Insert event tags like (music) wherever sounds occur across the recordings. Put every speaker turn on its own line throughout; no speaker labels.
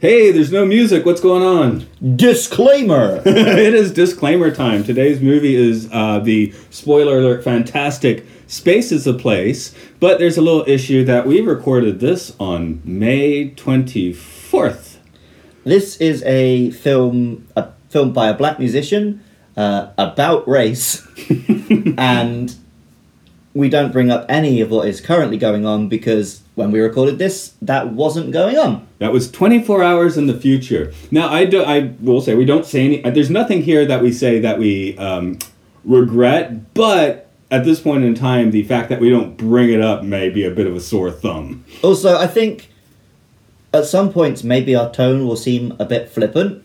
Hey, there's no music. What's going on?
Disclaimer. (laughs)
it is disclaimer time. Today's movie is uh, the spoiler alert fantastic Space is a Place, but there's a little issue that we recorded this on May 24th.
this is a film, a film by a black musician uh, about race, (laughs) and we don't bring up any of what is currently going on because when we recorded this, that wasn't going on.
That was 24 hours in the future. Now, I, do, I will say, we don't say any, uh, there's nothing here that we say that we um, regret, but at this point in time, the fact that we don't bring it up may be a bit of a sore thumb.
Also, I think at some points maybe our tone will seem a bit flippant.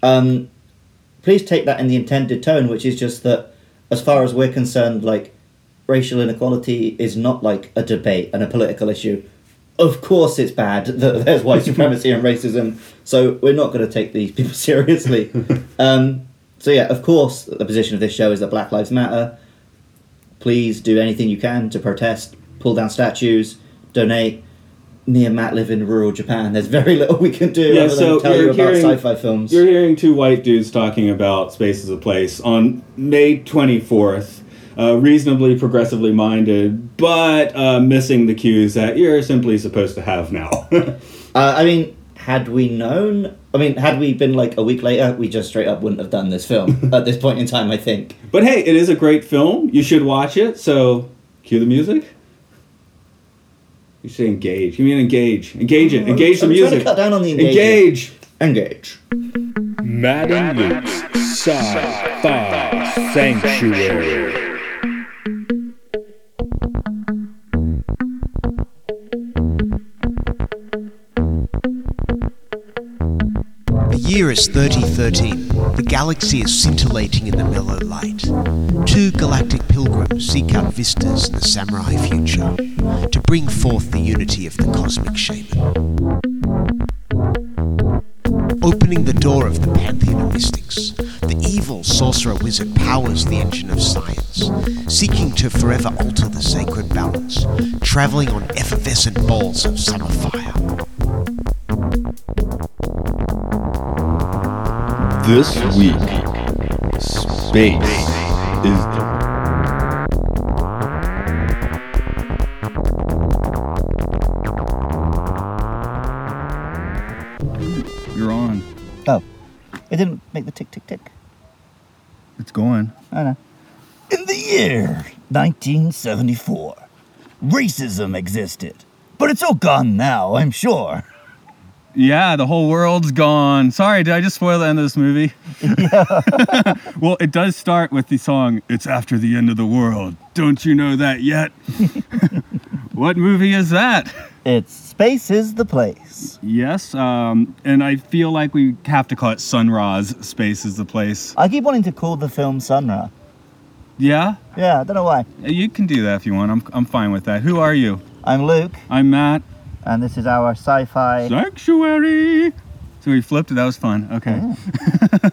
Um, please take that in the intended tone, which is just that, as far as we're concerned, like racial inequality is not like a debate and a political issue. Of course, it's bad (laughs) that there's white supremacy and racism, so we're not going to take these people (laughs) seriously. (laughs) um, so yeah, of course, the position of this show is that Black Lives Matter. Please do anything you can to protest, pull down statues, donate. Me and Matt live in rural Japan. There's very little we can do
Yeah,
other
so
than tell
you're
about
hearing-
sci-fi films.
You're hearing two white dudes talking about Space is a Place on May 24th. Uh, reasonably progressively minded, but uh, missing the cues that you're simply supposed to have now. (laughs)
Uh, I mean, had we known, I mean, had we been like a week later, we just straight up wouldn't have done this film (laughs) at this point in time. I think.
but hey, it is a great film. You should watch it. So, cue the music. You say engage. You mean engage. Engage it. Engage the
I'm
music.
Trying to cut down on the
Engage.
engage.
Matt and Luke's Sci-Fi Sanctuary.
Year is 3013. The galaxy is scintillating in the mellow light. Two galactic pilgrims seek out vistas in the samurai future to bring forth the unity of the cosmic shaman. Opening the door of the pantheon of mystics, the evil sorcerer wizard powers the engine of science, seeking to forever alter the sacred balance, traveling on effervescent balls of summer fire.
This week, space is the
You're on.
Oh, it didn't make the tick tick tick.
It's going.
I know.
In the year 1974, racism existed. But it's all gone now, I'm sure.
Yeah, the whole world's gone. Sorry, did I just spoil the end of this movie? (laughs) (laughs) well, it does start with the song "It's After the End of the World." Don't you know that yet? (laughs) what movie is that?
It's Space is the Place.
Yes, um, and I feel like we have to call it Sun Ra's Space is the place.
I keep wanting to call the film Sun Ra.
Yeah,
Yeah, I don't know why.
you can do that if you want. I'm, I'm fine with that. Who are you?
I'm Luke,
I'm Matt.
And this is our sci fi.
Sanctuary. So we flipped it. That was fun. Okay.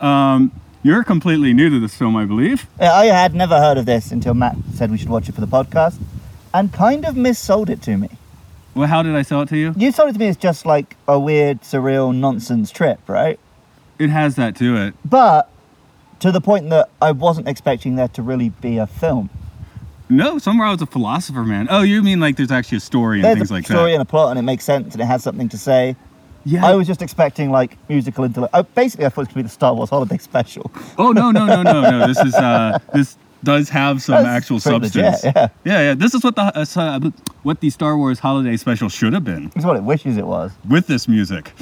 (laughs) um, you're completely new to this film, I believe.
Yeah, I had never heard of this until Matt said we should watch it for the podcast, and kind of missold it to me.
Well, how did I sell it to you?
You sold it to me as just like a weird, surreal nonsense trip, right?
It has that to it.
But to the point that I wasn't expecting there to really be a film.
No, somewhere I was a philosopher, man. Oh, you mean like there's actually a story and
There's
things
a
like
story
that?
and a plot, and it makes sense, and it has something to say.
Yeah.
I was just expecting like musical intellect. Oh, basically, I thought it was going to be the Star Wars Holiday Special.
Oh no no no no no! This is uh (laughs) this does have some
That's
actual substance.
legit, yeah.
yeah yeah. This is what the uh, uh, what the Star Wars Holiday Special should have been
It's what it wishes it was.
with this music.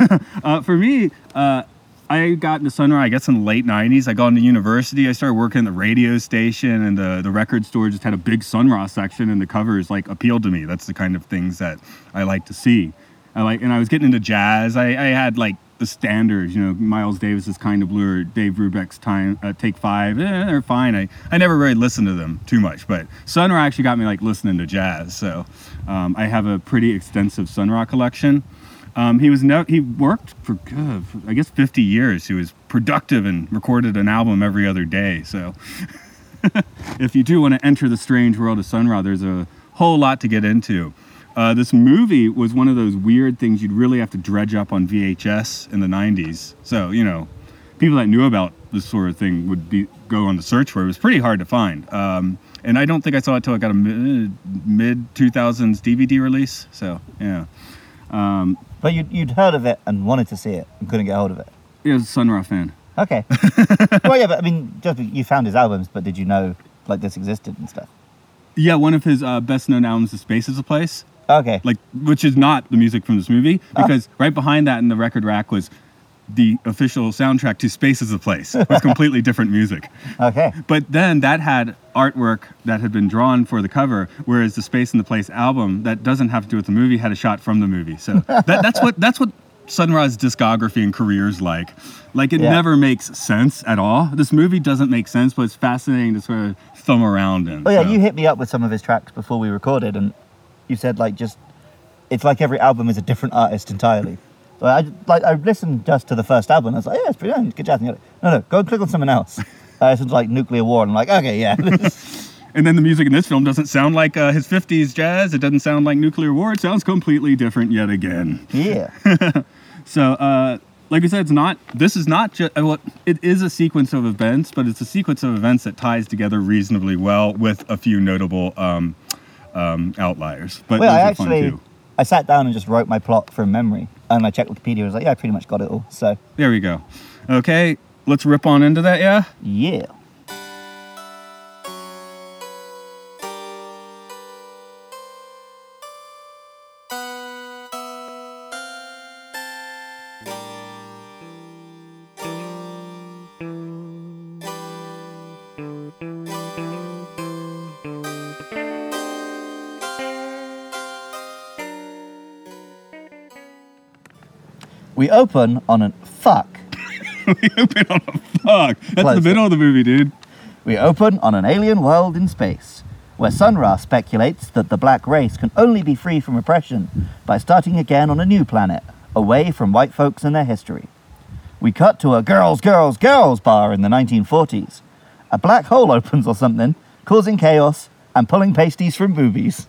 (laughs) uh, for me, uh, I got into Sun Ra's, I guess, in the late 90s. I got into university. I started working at the radio station, and the, the record store just had a big Sun Ra section, and the covers like appealed to me. That's the kind of things that I like to see. I like, and I was getting into jazz. I, I had like the standards, you know, Miles Davis's Kind of Blue or Dave Brubeck's Time uh, Take Five. Eh, they're fine. I, I never really listened to them too much, but Sun Ra actually got me like listening to jazz. So um, I have a pretty extensive Sun Ra collection. Um, he was no, he worked for, uh, I guess 50 years. He was productive and recorded an album every other day. So (laughs) if you do want to enter the strange world of Sun Ra, there's a whole lot to get into. Uh, this movie was one of those weird things you'd really have to dredge up on VHS in the 90s. So, you know, people that knew about this sort of thing would be go on the search for it. It was pretty hard to find. Um, and I don't think I saw it till I got a mid 2000s DVD release. So, yeah. Um,
But you'd, you'd heard of it and wanted to see it and couldn't get hold of it.
yeah, I was a Sun Ra fan.
Okay. (laughs) well, yeah, but I mean, just you found his albums, but did you know like this existed and stuff?
Yeah, one of his uh, best known albums is Space is a Place.
Okay.
like which is not the music from this movie because right behind that in the record rack was the official soundtrack to Space is a Place with completely different music. (laughs)
Okay.
But then that had artwork that had been drawn for the cover, whereas the Space in the Place album that doesn't have to do with the movie had a shot from the movie. So that, that's what that's what Sun Ra's discography and career is like. Like it
Yeah.
never makes sense at all. This movie doesn't make sense, but it's fascinating to sort of thumb around in.
Oh yeah,
so.
you hit me up with some of his tracks before we recorded, and you said like just it's like every album is a different artist entirely. So I like I listened just to the first album. I was like, yeah, it's pretty good jazz. And like, no, no, go and click on something else. (laughs) Uh, this is like nuclear war. And I'm like, okay, yeah, (laughs)
And then the music in this film doesn't sound like uh, his 50s jazz. It doesn't sound like nuclear war. It sounds completely different yet again.
yeah. (laughs)
So, uh, like I said, it's not. This is not just. Well, it is a sequence of events, but it's a sequence of events that ties together reasonably well with a few notable um, um, outliers. But
Well,
those
I
are fun
actually
too.
I sat down and just wrote my plot from memory, and I checked Wikipedia. I was like, yeah, I pretty much got it all. So
There we go. Okay, let's rip on into that. Yeah.
yeah. We open on an fuck. (laughs)
we open on a fuck. That's the
Closer.
middle of the movie, dude.
We open on an alien world in space, where Sun Ra speculates that the black race can only be free from oppression by starting again on a new planet, away from white folks and their history. We cut to a girls, girls, girls bar in the 1940s. A black hole (laughs) opens or something, causing chaos and pulling pasties from boobies.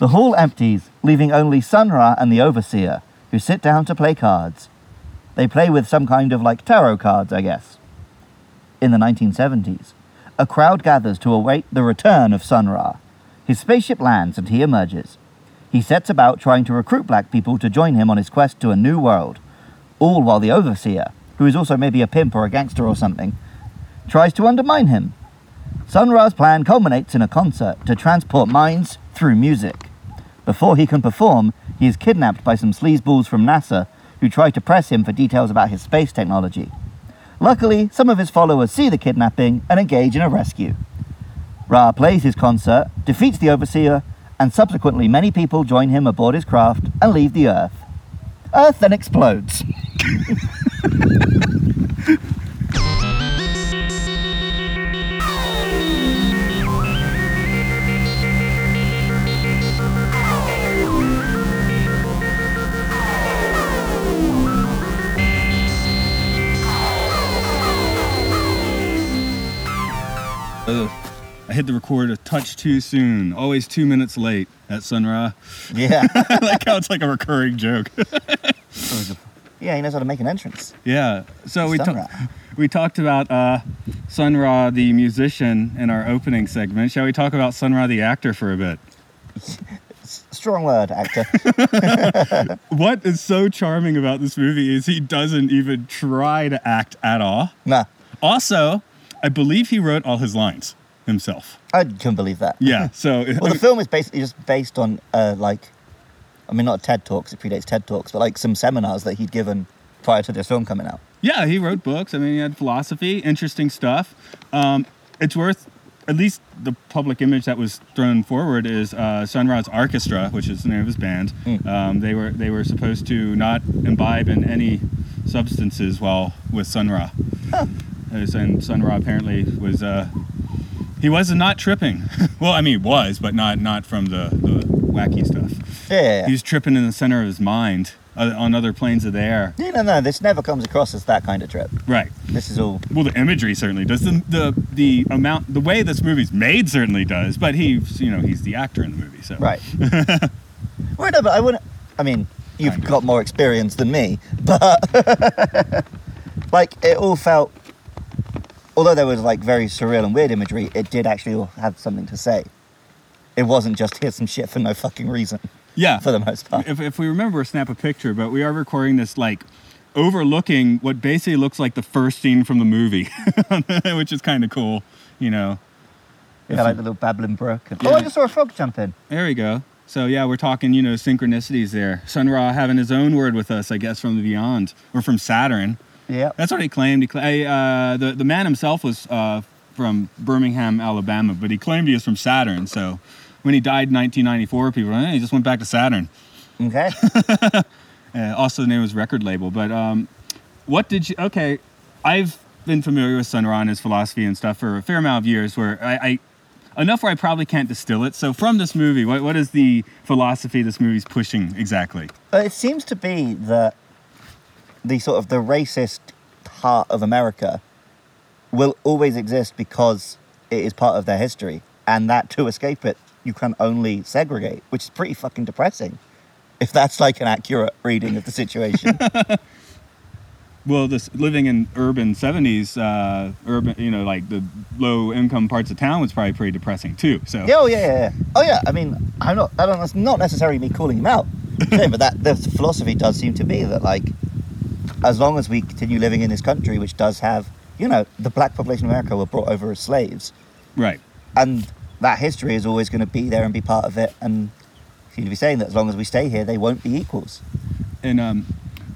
The hall empties, leaving only Sun Ra and the Overseer, who sit down to play cards. They play with some kind of like tarot cards, I guess in the 1970s. A crowd gathers to await the return of Sun Ra. His spaceship lands and he emerges. He sets about trying to recruit black people to join him on his quest to a new world, all while the Overseer, who is also maybe a pimp or a gangster or something, tries to undermine him. Sun Ra's plan culminates in a concert to transport minds through music. Before he can perform, he is kidnapped by some sleazeballs from NASA who try to press him for details about his space technology. Luckily, some of his followers see the kidnapping and engage in a rescue. Ra plays his concert, defeats the Overseer, and subsequently many people join him aboard his craft and leave the Earth. Earth then explodes. (laughs)
Ugh. I hit the record a touch too soon. Always two minutes late at Sun Ra.
Yeah. (laughs)
Like how it's like a recurring joke.
yeah, he knows how to make an entrance.
Yeah. So we ta- we talked about uh, Sun Ra the musician in our opening segment. Shall we talk about Sun Ra the actor for a bit? (laughs)
Strong word, actor. (laughs)
What is so charming about this movie is he doesn't even try to act at all.
nah,
Also, I believe he wrote all his lines himself.
I couldn't believe that.
Yeah. (laughs) So
Well, the film is basically just based on, uh, like, I mean, not TED Talks, it predates TED Talks, but like some seminars that he'd given prior to this film coming out.
Yeah, he wrote books. I mean, he had philosophy, interesting stuff. Um, it's worth at least the public image that was thrown forward is uh, Sun Ra's Arkestra, which is the name of his band. Um, they were they were supposed to not imbibe in any substances while with Sun Ra. As- And Sun Ra apparently was uh, he was not tripping. (laughs) well, I mean, was, but not not from the, the wacky stuff.
Yeah, yeah, yeah.
He was tripping in the center of his mind uh, on other planes of the air.
No, no, no. This never comes across as that kind of trip.
Right.
This is all.
Well, the imagery certainly does. The, the the amount, the way this movie's made certainly does. But he's, you know, he's the actor in the movie, so
Right. (laughs) well, no, but I wouldn't. I mean, you've
Kind of.
got more experience than me, but (laughs) like it all felt. Although there was like very surreal and weird imagery, it did actually have something to say. It wasn't just here's some shit for no fucking reason,
Yeah.
for the most part.
if, if we remember, snap a picture. But we are recording this like overlooking what basically looks like the first scene from the movie, (laughs) which is kind of cool. You know.
Yeah, like the little babbling brook.
Yeah.
Oh, I just saw a frog jump in.
There we go. So yeah, we're talking, you know, synchronicities there. Sun Ra having his own word with us, I guess, from the beyond or from Saturn.
Yeah.
That's what he claimed. He cla- uh, the the man himself was uh, from Birmingham, Alabama, but he claimed he was from Saturn. So when he died in 1994, people were, "Eh, he just went back to Saturn.
Okay. (laughs)
Uh, also, the name his record label. But um, what did you? Okay, I've been familiar with Sun Ra and his philosophy and stuff for a fair amount of years. Where I, I enough where I probably can't distill it. So from this movie, what what is the philosophy this movie's pushing exactly?
Uh, it seems to be that the sort of the racist heart of America will always exist because it is part of their history, and that to escape it, you can only segregate, which is pretty fucking depressing. If that's like an accurate reading of the situation, (laughs)
Well, this living in urban 70s, uh, urban, you know, like the low income parts of town was probably pretty depressing too. So
yeah, oh yeah, yeah, yeah. oh yeah. I mean, I'm not. I don't. That's not necessarily me calling him out, (laughs) but that the philosophy does seem to be that like, as long as we continue living in this country, which does have, you know, the black population of America were brought over as slaves,
right.
and that history is always going to be there and be part of it, and seem to be saying that as long as we stay here, they won't be equals.
And um,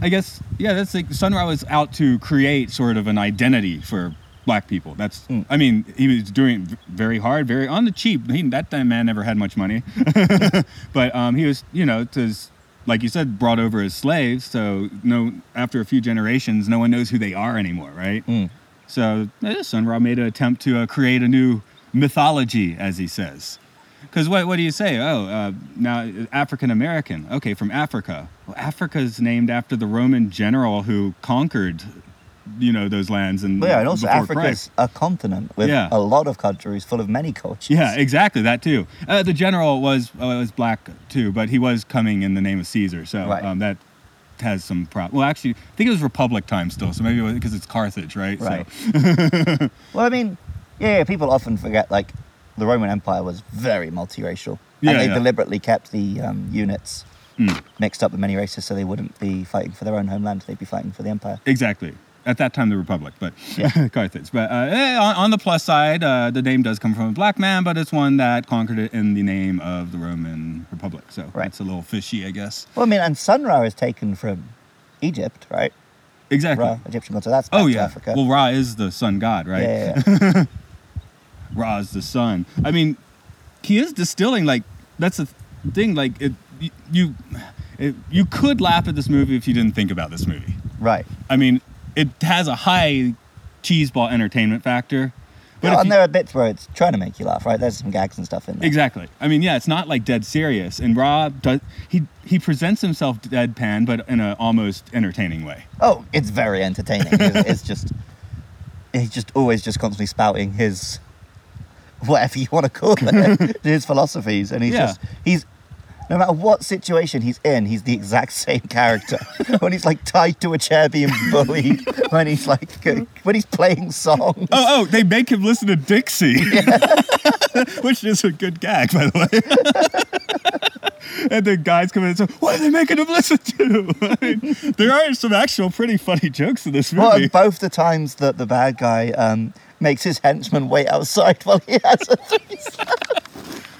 I guess, yeah, that's like Sun Ra was out to create sort of an identity for black people. That's,
Mm.
I mean, he was doing it very hard, very on the cheap. He, that man never had much money. (laughs) but um, he was, you know, to, like you said, brought over as slaves. So no, after a few generations, no one knows who they are anymore, right?
Mm.
So eh, Sun Ra made an attempt to uh, create a new mythology, as he says. Because what, what do you say? Oh, uh, now African American. Okay, from Africa. Well, Africa is named after the Roman general who conquered, you know, those lands and
yeah, and also Africa's
Christ.
a continent with
Yeah.
a lot of countries full of many cultures.
Yeah, exactly that too. Uh, the general was uh, was black too, but he was coming in the name of Caesar, so
Right.
um, that has some problem. Well, actually, I think it was Republic time still, so maybe because it's Carthage, right?
Right.
So, (laughs)
Well, I mean, yeah, yeah, people often forget like the Roman Empire was very multiracial,
Yeah,
and they
yeah.
deliberately kept the um, units
Mm.
mixed up with many races, so they wouldn't be fighting for their own homeland; they'd be fighting for the empire.
Exactly. At that time, the Republic, but
Yeah. (laughs)
Carthage. But uh, eh, on, on the plus side, uh, the name does come from a black man, but it's one that conquered it in the name of the Roman Republic. So
Right.
it's a little fishy, I guess.
Well, I mean, and Sun Ra is taken from Egypt, right?
Exactly.
Ra, Egyptian god, so that's
Oh yeah.
Africa.
Well, Ra is the sun god, right?
Yeah, yeah, (laughs) yeah.
Ra is the sun. I mean, he is distilling like that's the thing. Like it, you, you, it, you could laugh at this movie if you didn't think about this movie.
right.
I mean, it has a high cheeseball entertainment factor. But
But and
you-
there are bits where it's trying to make you laugh, right? There's some gags and stuff in there.
Exactly. I mean, yeah, it's not like dead serious. And Rob does he he presents himself deadpan, but in an almost entertaining way.
Oh, it's very entertaining. it's, (laughs) it's just he's just always just constantly spouting his whatever you want to call it, (laughs) his philosophies, and he's
Yeah.
just he's no matter what situation he's in, he's the exact (laughs) same character. (laughs) when he's like tied to a chair being (laughs) bullied, when he's like when he's playing songs.
Oh, oh, they make him listen to Dixie, which is a good gag, by the way. and the guys come in and say, "What are they making him listen to?" I mean, there are some actual pretty funny jokes in this
Well,
movie.
and both the times that the bad guy um, makes his henchman wait outside while he has a threesome.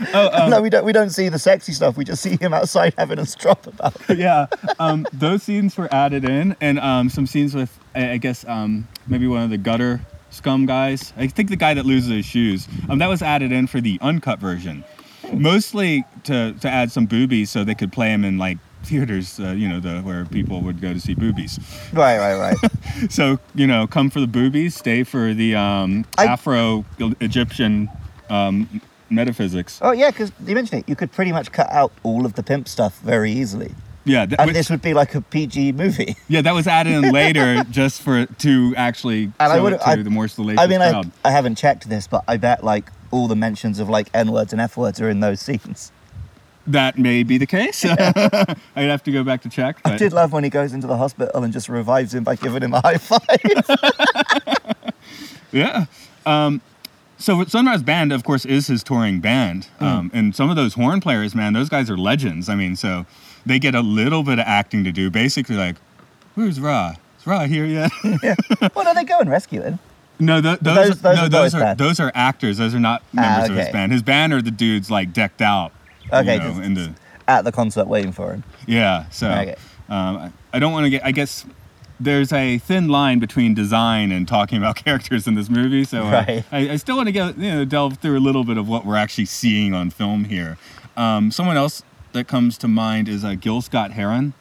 (laughs)
oh, (laughs) um,
no, we don't. We don't see the sexy stuff. We just see him outside having a strop about. it.
yeah, (laughs) um, those scenes were added in, and um, some scenes with, I I guess, um, maybe one of the gutter scum guys. I think the guy that loses his shoes. Um, that was added in for the uncut version, mostly to to add some boobies so they could play him in like theaters, uh, you know, the where people would go to see boobies.
Right, right, right.
So you know, come for the boobies, stay for the um,
I-
Afro Egyptian um, metaphysics.
Oh yeah, because you mentioned it. You could pretty much cut out all of the pimp stuff very easily.
Yeah, that,
and
which-
this would be like a PG movie. (laughs)
yeah, that was added in later (laughs) just for to actually
And I
show
would-
to
I-
the more salacious
I mean, I. I haven't checked this, but I bet like all the mentions of like N words and F words are in those scenes.
That may be the case. (laughs) I'd have to go back to check.
I did love when he goes into the hospital and just revives him by giving him a high five.
Yeah. Um, so Sun Ra's Band, of course, is his touring band, um, and some of those horn players, man, those guys are legends. I mean, so they get a little bit of acting to do. Basically, like, where's Ra? Is Ra here yet? (laughs)
well, no, they go and rescue him.
no, th- those,
Those- those
no,
are
those are
band.
those are actors. Those are not
Ah,
members of his band. His band are the dudes like decked out. you
Okay,
know,
just-
in the
At the concert, waiting for him.
yeah. So
Okay.
um, I- I don't want to get. I guess there's a thin line between design and talking about (laughs) characters in this movie. So uh,
Right.
I, I still want to go, you know, delve through a little bit of what we're actually seeing on film here. Um, someone else that comes to mind is uh, Gil Scott Heron.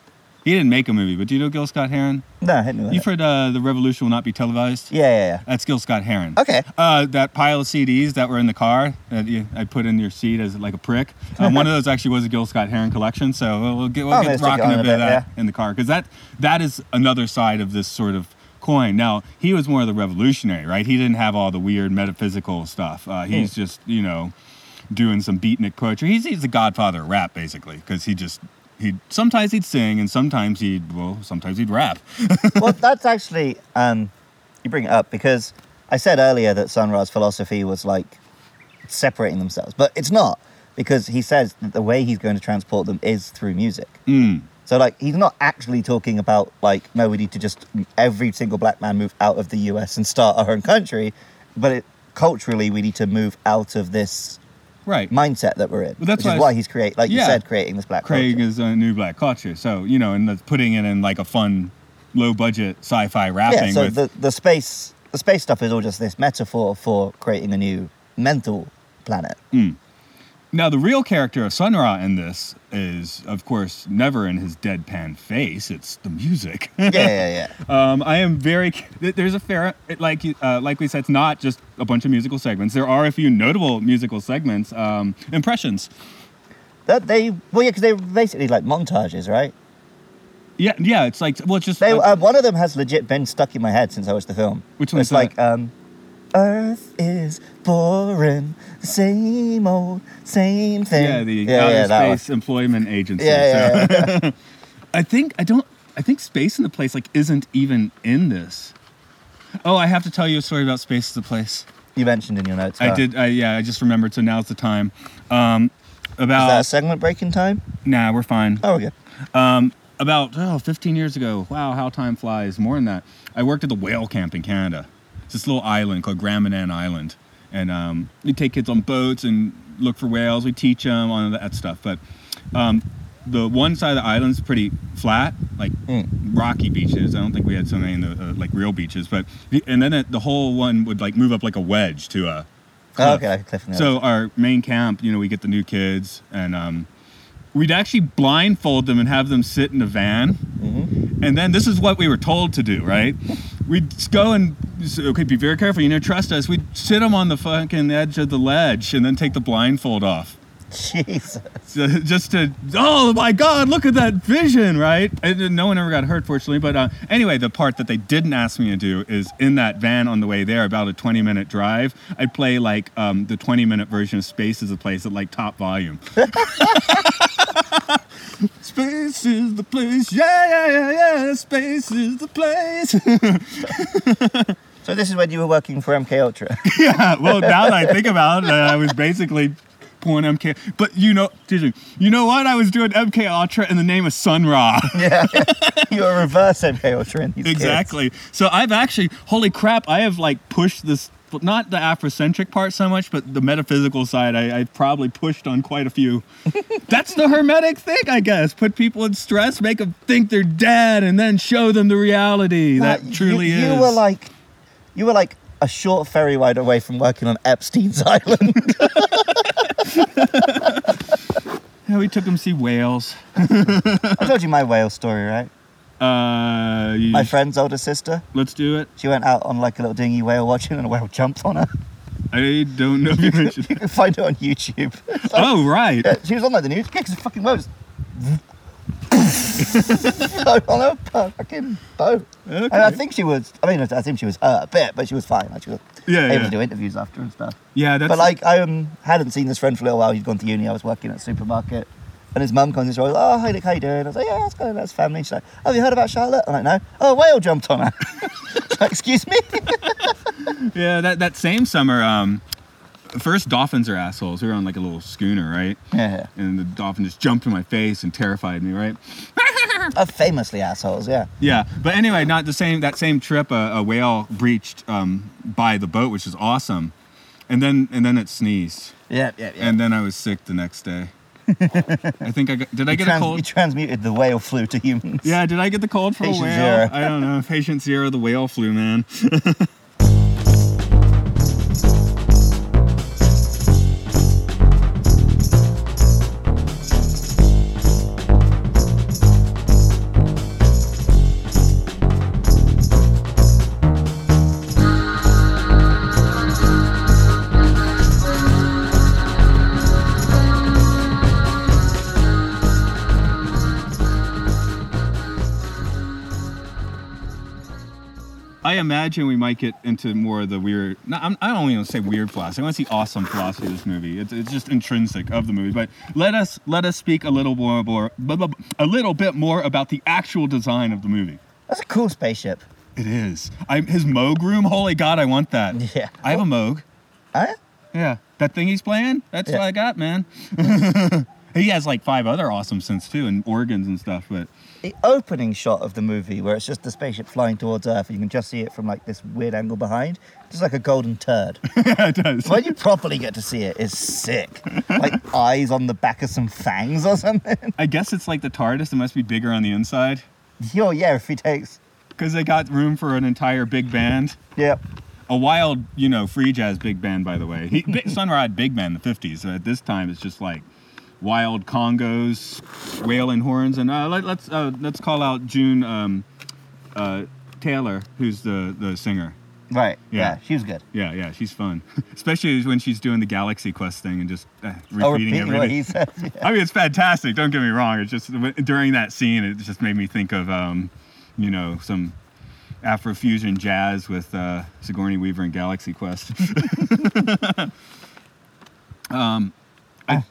He didn't make a movie, but do you know Gil Scott Heron?
No, me with
You've heard uh, "The Revolution Will Not Be Televised."
Yeah, yeah, yeah.
That's Gil Scott Heron.
Okay.
Uh, that pile of CDs that were in the car that you, I put in your seat as like a prick. Um, one of (laughs) those actually was a Gil Scott Heron collection, so we'll, get, we'll
Oh,
get
maybe stick it
rocking a bit of
bit,
that
yeah.
in the car because that that is another side of this sort of coin. Now he was more of the revolutionary, right? He didn't have all the weird metaphysical stuff. Uh, he's
Hmm.
just you know doing some beatnik poetry. He's he's the godfather of rap basically because he just he sometimes he'd sing and sometimes he'd well sometimes he'd rap. (laughs)
well, that's actually um, you bring it up because I said earlier that Sun Ra's philosophy was like separating themselves, but it's not because he says that the way he's going to transport them is through music.
Mm.
So like he's not actually talking about like no, we need to just every single black man move out of the U.S. and start our own country, but it, culturally we need to move out of this
Right.
mindset that we're in.
Well, that's
which
why
is why he's create like
Yeah.
you said, creating this black
Craig
culture.
is a new black culture. So, you know, and putting it in like a fun, low budget sci fi rapping
yeah, so
with.
the the space the space stuff is all just this metaphor for creating a new mental planet. Hmm.
Now, the real character of Sun Ra in this is, of course, never in his deadpan face. It's the music.
Yeah, yeah, yeah. (laughs)
um, I am very. There's a fair. it- Like, uh, like we said, it's not just a bunch of musical segments. There are a few notable musical segments. Um, impressions.
That they well, yeah, because they're basically like montages, right?
Yeah, yeah. It's like, well, it's just.
They
uh,
one of them has legit been stuck in my head since I watched the film.
Which one's
It's like um, Earth is boring, same old, same thing.
yeah, the
yeah,
Outer
yeah.
Space Employment Agency.
Yeah,
So-
yeah, yeah. (laughs)
I think I don't. I think Space in the Place like isn't even in this. Oh, I have to tell you a story about Space in the Place.
you mentioned in your notes.
I
huh?
did. I, yeah, I just remembered. So now's the time. Um,
Is
about
that a segment breaking time?
nah, we're fine.
Oh, okay.
Um, about oh, 15 years ago. Wow, how time flies. More than that. I worked at the whale camp in Canada. It's this little island called Grand Manan Island, and um, we take kids on boats and look for whales. We teach them on that stuff. But um, the one side of the island's pretty flat, like
Mm.
rocky beaches. I don't think we had so many in the, uh, like real beaches, but the, and then it, the whole one would like move up like a wedge to a.
Oh,
cliff.
okay, like a cliff.
So our main camp, you know, we get the new kids, and um, we'd actually blindfold them and have them sit in the van,
Mm-hmm.
and then this is what we were told to do, right? We'd go and okay, be very careful, you know, trust us. We'd sit them on the fucking edge of the ledge, and then take the blindfold off.
Jesus.
So (laughs) just to oh my god look at that vision right and no one ever got hurt fortunately but uh, anyway the part that they didn't ask me to do is in that van on the way there about a 20 minute drive i'd play like um, the 20 minute version of space is a place at like top volume (laughs) space is the place yeah yeah yeah yeah space is the place (laughs)
So this is when you were working for MK Ultra. (laughs)
yeah well now that i think about it i was basically pulling mk but you know you know what i was doing mk ultra in the name of sun ra (laughs)
yeah, you were reverse MK Ultra in these kids.
Exactly. So I've actually, holy crap, I have like pushed this, not the Afrocentric part so much, but the metaphysical side. I, I've probably pushed on quite a few. (laughs) That's the hermetic thing, I guess. Put people in stress, make them think they're dead, and then show them the reality that
Nah,
truly
you,
is.
You were like, you were like a short ferry ride away from working on Epstein's (laughs) Island.
yeah, we took him to see whales.
I told you my whale story, right?
Uh, you-
My friend's older sister.
let's do it.
She went out on like a little dinghy whale watching, and a whale jumped on her.
I don't know if you (laughs) mentioned.
You can find it on YouTube. It's like-
oh, right.
yeah, she was on like the news. Yeah, 'cause the fucking whales. (laughs) on a fucking boat.
Okay.
And I think she was. I mean, I think she was hurt a bit, but she was fine. Like she was
Yeah,
able
yeah.
to do interviews after and stuff.
Yeah, that's
but like, I um, hadn't seen this friend for a little while. He'd gone to uni. I was working at a supermarket, and his mum comes in. Like, oh, hi, Nick, how you doing? I was like, yeah, that's good. That's family. She's like, have you heard about Charlotte? I'm like, no. Oh, a whale jumped on her. (laughs) like, excuse me. (laughs)
yeah, that that same summer. Um, first dolphins are assholes. We were on like a little schooner, right?
yeah,
And the dolphin just jumped in my face and terrified me, right? (laughs)
uh, famously assholes. Yeah.
Yeah, but anyway, not the same. That same trip, a, a whale breached um, by the boat, which is awesome, and then and then it sneezed,
Yeah, yeah, yeah.
and then I was sick the next day. (laughs) I think I got. Did I
you,
get
trans-
a cold.
you transmuted the whale flu to humans.
Yeah, did I get the cold
from
a whale?
zero.
I don't know. Patient zero, the whale flu, man. (laughs) imagine we might get into more of the weird. No, I'm, I don't even want to say weird philosophy. I want to see awesome philosophy of this movie. It's, it's just intrinsic of the movie. But let us let us speak a little more, more a little bit more about the actual design of the movie.
That's a cool spaceship.
It is. I, his Moog room. Holy God, I want that. (laughs)
Yeah.
I have a Moog.
Huh?
Yeah, that thing he's playing. That's
Yeah.
what I got, man. (laughs) he has like five other awesome synths too, and organs and stuff. But
The opening shot of the movie, where it's just the spaceship flying towards Earth, and you can just see it from like this weird angle behind, just like a golden turd. (laughs)
it does.
when you properly get to see it, it's sick. Like (laughs) eyes on the back of some fangs or something.
I guess it's like the TARDIS. It must be bigger on the inside.
Yo, yeah, if he takes.
because they got room for an entire big band.
Yep.
A wild, you know, free jazz big band, by the way. He, Big- Sun Ra big band the 50s. So at this time, it's just like wild congos, wailing horns. And uh, let, let's uh, let's call out June um, uh, Taylor, who's the, the singer.
Right.
Yeah.
Yeah. she was good.
Yeah, yeah, she's fun. (laughs) Especially when she's doing the Galaxy Quest thing and just uh, repeating,
Oh, repeating what
everything.
he said. (laughs) Yeah.
I mean, it's fantastic. Don't get me wrong. It's just during that scene, it just made me think of, um, you know, some Afrofusion jazz with uh, Sigourney Weaver and Galaxy Quest. (laughs)
I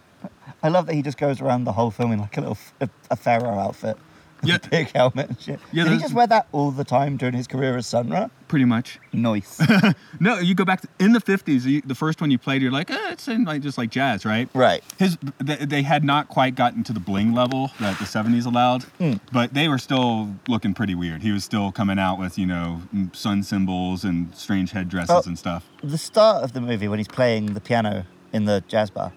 love that he just goes around the whole film in like a little f- a, a pharaoh outfit. (laughs)
Yeah.
big helmet and shit.
Yeah,
Did he just wear that all the time during his career as Sun Ra?
Pretty much.
Nice. (laughs)
No, you go back to, in the fifties. You, the first one you played, you're like, eh, it's in like just like jazz, right?
right.
His they, they had not quite gotten to the bling level that the seventies allowed, but they were still looking pretty weird. He was still coming out with you know sun symbols and strange headdresses
Oh.
and stuff.
the start of the movie when he's playing the piano in the jazz bar,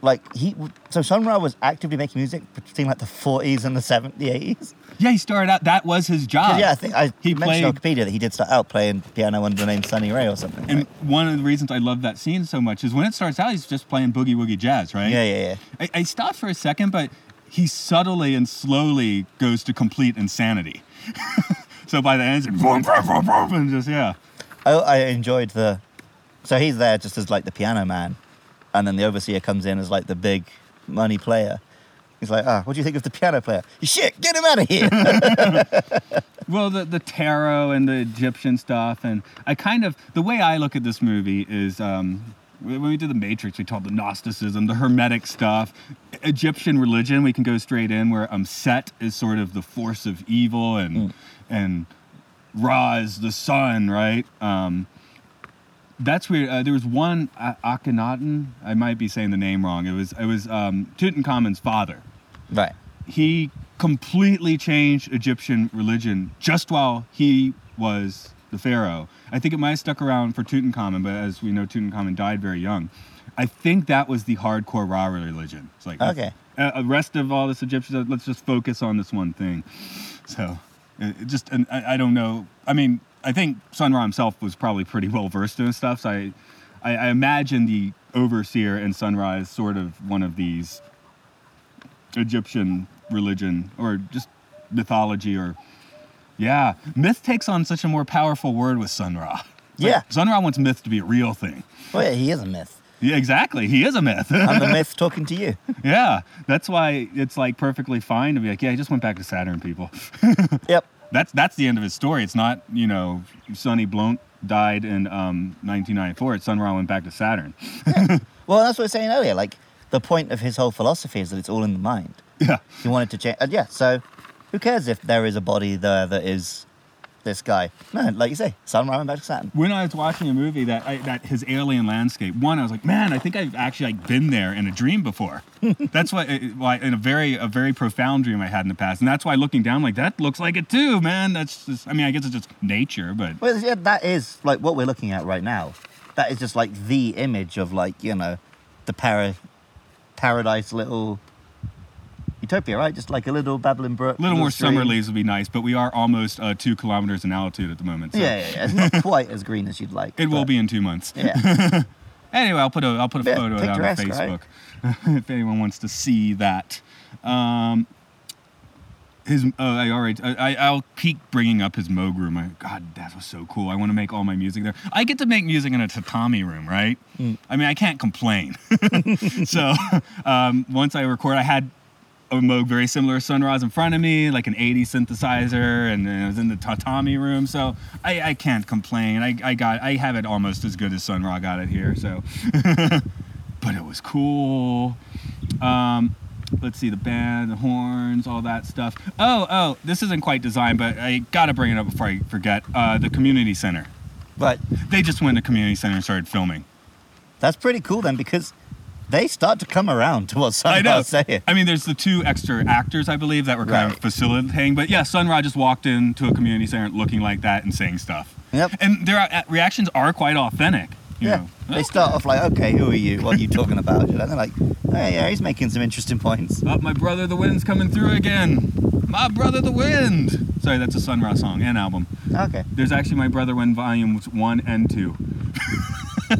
like he, so Sun Ra was actively making music between like the 40s and the 70s, the 80s.
Yeah, he started out. That was his job.
yeah, I think I
he
mentioned on
played-
Wikipedia that he did start out playing piano under the name Sunny Ray or something.
And
right?
one of the reasons I love that scene so much is when it starts out, he's just playing boogie woogie jazz, right?
Yeah, yeah, yeah.
I, I stopped for a second, but he subtly and slowly goes to complete insanity. (laughs) so by the end, it's boom, boom, boom, boom, and just yeah.
I, I enjoyed the. So he's there just as like the piano man, and then the overseer comes in as like the big money player. He's like, ah, what do you think of the piano player? Shit, get him out of here. (laughs)
Well, the the tarot and the Egyptian stuff, and I kind of the way I look at this movie is um, when we did the Matrix, we taught the Gnosticism, the Hermetic stuff, Egyptian religion. We can go straight in where um, Set is sort of the force of evil, and and Ra is the sun, right? Um, that's weird. Uh, there was one uh, Akhenaten. I might be saying the name wrong. It was it was um, Tutankhamun's father
right.
he completely changed Egyptian religion just while he was the pharaoh. I think it might have stuck around for Tutankhamun, but as we know, Tutankhamun died very young. I think that was the hardcore Ra religion. It's like
Okay.
uh, the rest of all this Egyptian, let's just focus on this one thing. So, it it just and I, I don't know. I mean, I think Sun Ra himself was probably pretty well versed in stuff. So I, I, I imagine the overseer and Sun Ra is sort of one of these Egyptian religion or just mythology or yeah, myth takes on such a more powerful word with Sun Ra. Like,
Yeah.
Sun Ra wants myth to be a real thing.
Well, yeah, he is a myth.
Yeah, exactly. He is a myth.
I'm the (laughs) myth talking to you.
yeah, that's why it's like perfectly fine to be like, yeah, I just went back to Saturn, people. (laughs)
Yep.
That's that's the end of his story. It's not you know Sonny Blount died in um, 1994. It's Sun Ra went back to Saturn. (laughs)
Well, that's what I was saying earlier. Like, the point of his whole philosophy is that it's all in the mind.
Yeah.
He wanted to change. And yeah, so who cares if there is a body there that is this guy? Man, like you say, back to Saturn.
When I was watching a movie that I, that his alien landscape, one I was like, man, I think I've actually like been there in a dream before. (laughs) that's why, it- why in a very a very profound dream I had in the past, and that's why looking down like that looks like it too, man. That's just, I mean, I guess it's just nature, but
Well, yeah, that is like what we're looking at right now. That is just like the image of like you know, the para, paradise little utopia, right? Just like a little babbling brook.
a little more summer leaves would be nice. But we are almost uh, two kilometers in altitude at the moment. So
Yeah, yeah, yeah, it's not (laughs) quite as green as you'd like.
It will be in two months.
Yeah. (laughs)
Anyway, I'll put a I'll put a
Yeah,
photo of it on Facebook
right? (laughs)
if anyone wants to see that. Um, his oh, I already I, I I'll keep bringing up his Moog room. I, God, that was so cool. I want to make all my music there. I get to make music in a tatami room, right?
Mm.
I mean, I can't complain. so um, once I record, I had a Moog very similar to Sun Ra's in front of me, like an 80 synthesizer, and then I was in the tatami room. So I, I can't complain. I, I got I have it almost as good as Sun Ra got it here. So, (laughs) but it was cool. Um, let's see the band, the horns, all that stuff. Oh, oh, this isn't quite designed, but I gotta bring it up before I forget. Uh, the community center.
But
They just went to community center and started filming.
that's pretty cool then because they start to come around to what
I
Sun. Ra's saying.
I mean, there's the two extra actors, I believe, that were kind of facilitating. But yeah, Sun Ra just walked into a community center looking like that and saying stuff.
Yep.
And their uh, reactions are quite authentic. You
Yeah.
know.
They start off like, okay, who are you? What are you talking about? And they're like, hey, yeah, he's making some interesting points.
Oh, my brother, the wind's coming through again. My brother, the wind. Sorry, that's a Sun Ra song and album.
Okay.
There's actually my brother wind volumes one and two. (laughs)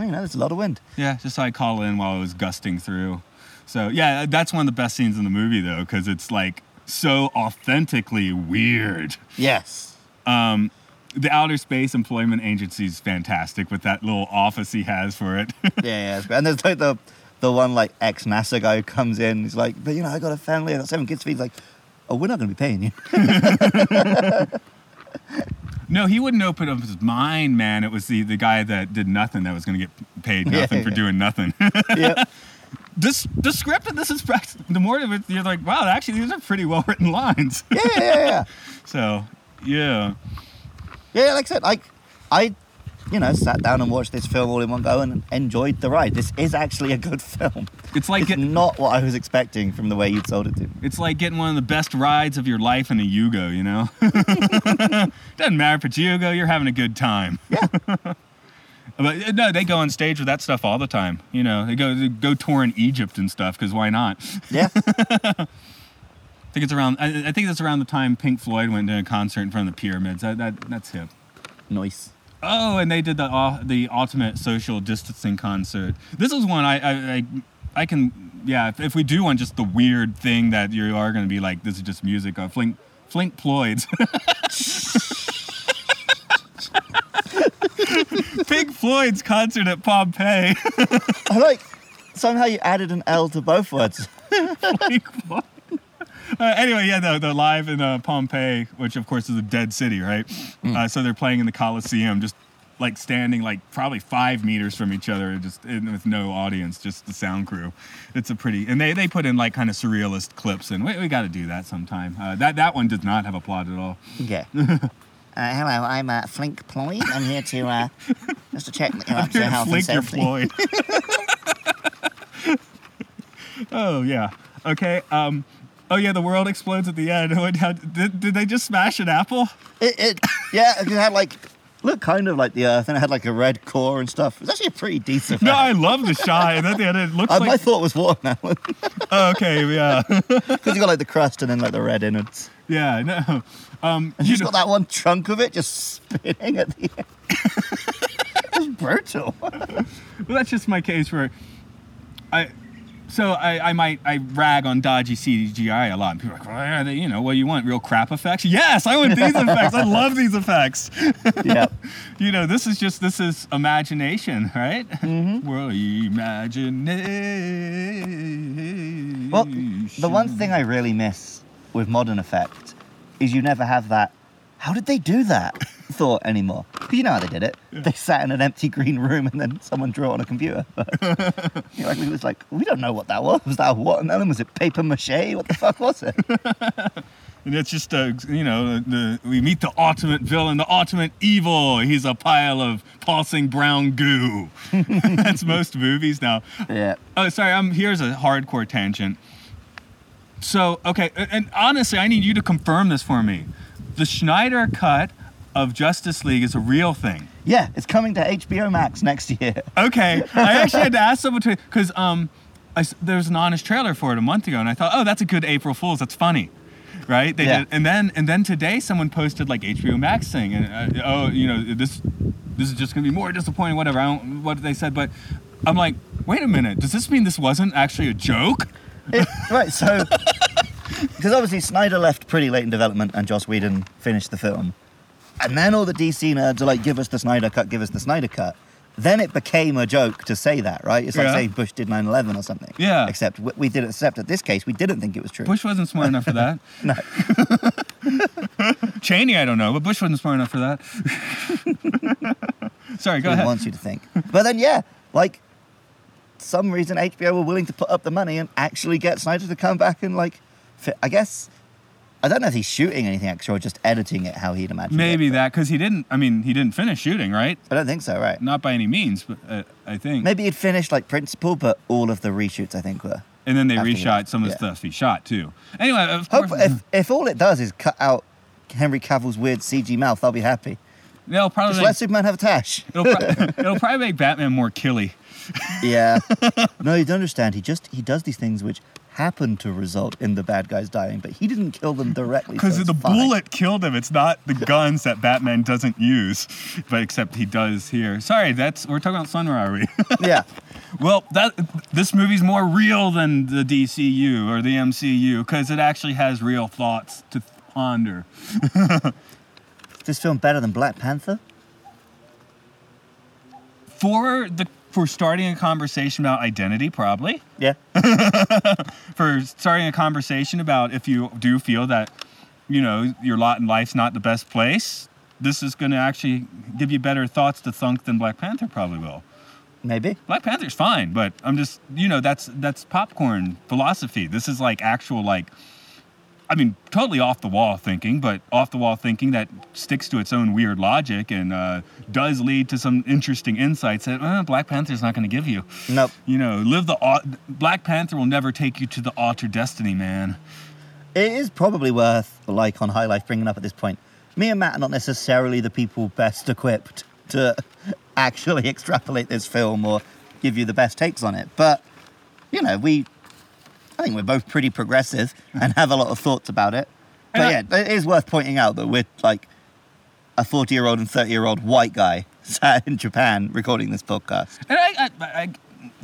Well, you know, there's a lot of wind.
Yeah, just so I call in while it was gusting through. So yeah, that's one of the best scenes in the movie though, because it's like so authentically weird.
Yes.
Um, the Outer Space Employment Agency is fantastic with that little office he has for it. (laughs)
Yeah, yeah. And there's like the the one like ex NASA guy who comes in. He's like, but you know, I got a family. I got seven kids. to feed." He's like, oh, we're not going to be paying you. (laughs) (laughs)
no, he wouldn't open up his mind, man. It was the, the guy that did nothing that was going to get paid
Yeah,
nothing for
yeah.
doing nothing. (laughs)
yep.
this the script of this is the more of it, you're like, wow, actually these are pretty well (laughs) written lines.
Yeah, yeah, yeah. (laughs)
so yeah,
Yeah, like I said, like I, you know, sat down and watched this film all in one go and enjoyed the ride. This is actually a good film.
it's like
It's
get,
not what I was expecting from the way you told it to me.
it's like getting one of the best rides of your life in a Yugo. You know, (laughs) doesn't matter if it's Yugo, you're having a good time.
Yeah. (laughs)
But uh, no, they go on stage with that stuff all the time. You know, they go they go tour in Egypt and stuff because why not? (laughs)
Yeah.
I think it's around. I, I think that's around the time Pink Floyd went to a concert in front of the pyramids. That, that that's hip.
Nice.
Oh, and they did the uh, the ultimate social distancing concert. This is one I I, I, I can yeah. If, if we do one, just the weird thing that you are going to be like, this is just music. Uh, Flink Flink Floyd's. (laughs) Pink Floyd's concert at Pompeii.
I like somehow you added an L to both words. (laughs)
Floyd. Uh, anyway, yeah, they're live in uh, Pompeii, which of course is a dead city, right? Uh, so they're playing in the Coliseum, just like standing like probably five meters from each other, just in, with no audience, just the sound crew. It's a pretty, and they, they put in like kind of surrealist clips, and we, we got to do that sometime. Uh, that that one does not have a plot at all.
Yeah. (laughs) Uh, hello, I'm uh, Flink Floyd. I'm here to uh, just to check that you're up to health and safety.
Flink your. Floyd. (laughs) (laughs) oh yeah. Okay. Um. Oh yeah, the world explodes at the end. (laughs) Did, did they just smash an apple?
It, it, (laughs) yeah, it had like looked kind of like the Earth, and it had like a red core and stuff. It was actually a pretty decent.
No. (laughs) I love the shot. And then the end, it looks
Uh, my
like.
thought was watermelon
Oh, okay, yeah,
because you got like the crust and then like the red innards,
yeah. No. Um.
and
You
she's
know,
got that one chunk of it just spinning at the end. it's brutal.
well, that's just my case where I. so I, I might I rag on dodgy CGI a lot. And people are like, well, you know, what you want? Real crap effects? Yes, I want these effects. I love these effects.
yeah. (laughs)
you know, this is just this is imagination, right? Mm-hmm. Well, imagination.
Well, the one thing I really miss with modern effect is you never have that. How did they do that? Thought anymore. 'Cause you know how they did it. They sat in an empty green room and then someone drew it on a computer. (laughs) you know, like, it was like, we don't know what that was. Was that a watermelon? Was it paper mache? What the fuck was it? (laughs)
And it's just uh, you know the we meet the ultimate villain, the ultimate evil. He's a pile of pulsing brown goo. (laughs) That's most movies now.
yeah.
Oh, sorry. I'm here's a hardcore tangent. So okay, and honestly, I need you to confirm this for me. The Snyder cut of Justice League is a real thing.
Yeah, it's coming to HBO Max next year. (laughs)
Okay, I actually had to ask someone to because um, I there was an honest trailer for it a month ago, and I thought, oh, that's a good April Fool's. That's funny, right? They
Yeah.
did, and then and then today someone posted like HBO Max thing, and uh, oh, you know this this is just gonna be more disappointing. Whatever, I don't what they said, but I'm like, wait a minute, does this mean this wasn't actually a joke?
It- right, so (laughs) because obviously Snyder left pretty late in development and Joss Whedon finished the film, and then all the DC nerds are like, "Give us the Snyder cut, give us the Snyder cut." Then it became a joke to say that, right? It's like
Yeah.
saying Bush did 9/11 or something.
Yeah.
Except we, we did accept at this case we didn't think it was true.
Bush wasn't smart enough for that. (laughs)
No. (laughs)
Cheney, I don't know, but Bush wasn't smart enough for that. (laughs) Sorry, go
He
ahead.
wants you to think. But then yeah, like some reason HBO were willing to put up the money and actually get Snyder to come back and like, fi- I guess. I don't know if he's shooting anything extra or just editing it how he'd imagine. it,
Maybe
but
that because he didn't. I mean, he didn't finish shooting, right?
I don't think so, right?
Not by any means, but uh, I think.
Maybe he'd finished like principal, but all of the reshoots I think were.
And then they
Afterwards,
reshot some of the
yeah.
stuff he shot too. Anyway, of
Hope
course,
if if all it does is cut out Henry Cavill's weird CG mouth, I'll be happy.
they'll probably
Just let Superman have a tash.
it'll, pro- (laughs) it'll probably make Batman more killy.
Yeah. (laughs) no, you don't understand. He just he does these things which happen to result in the bad guys dying, but he didn't kill them directly.
Because
so
the
fine.
bullet killed him. It's not the guns that Batman doesn't use, but except he does here. Sorry, that's we're talking about Sun Ra, are we?
Yeah.
well, that this movie's more real than the DCU or the MCU because it actually has real thoughts to ponder.
Is (laughs) this film better than Black Panther?
For the for starting a conversation about identity, probably.
Yeah. (laughs)
for starting a conversation about if you do feel that you know your lot in life's not the best place this is going to actually give you better thoughts to thunk than black panther probably will
Maybe.
black panther's fine but i'm just you know that's that's popcorn philosophy this is like actual like i mean totally off the wall thinking but off the wall thinking that sticks to its own weird logic and uh, does lead to some interesting insights that uh, black panther's not going to give you
Nope.
you know live the au- black panther will never take you to the altered destiny man
It is probably worth, like on High Life, bringing up at this point. Me and Matt are not necessarily the people best equipped to (laughs) actually extrapolate this film or give you the best takes on it. But, you know, we, I think we're both pretty progressive and have a lot of thoughts about it. But yeah, it is worth pointing out that we're like a 40 year old and 30 year old white guy (laughs) sat in Japan recording this podcast.
And I, I, I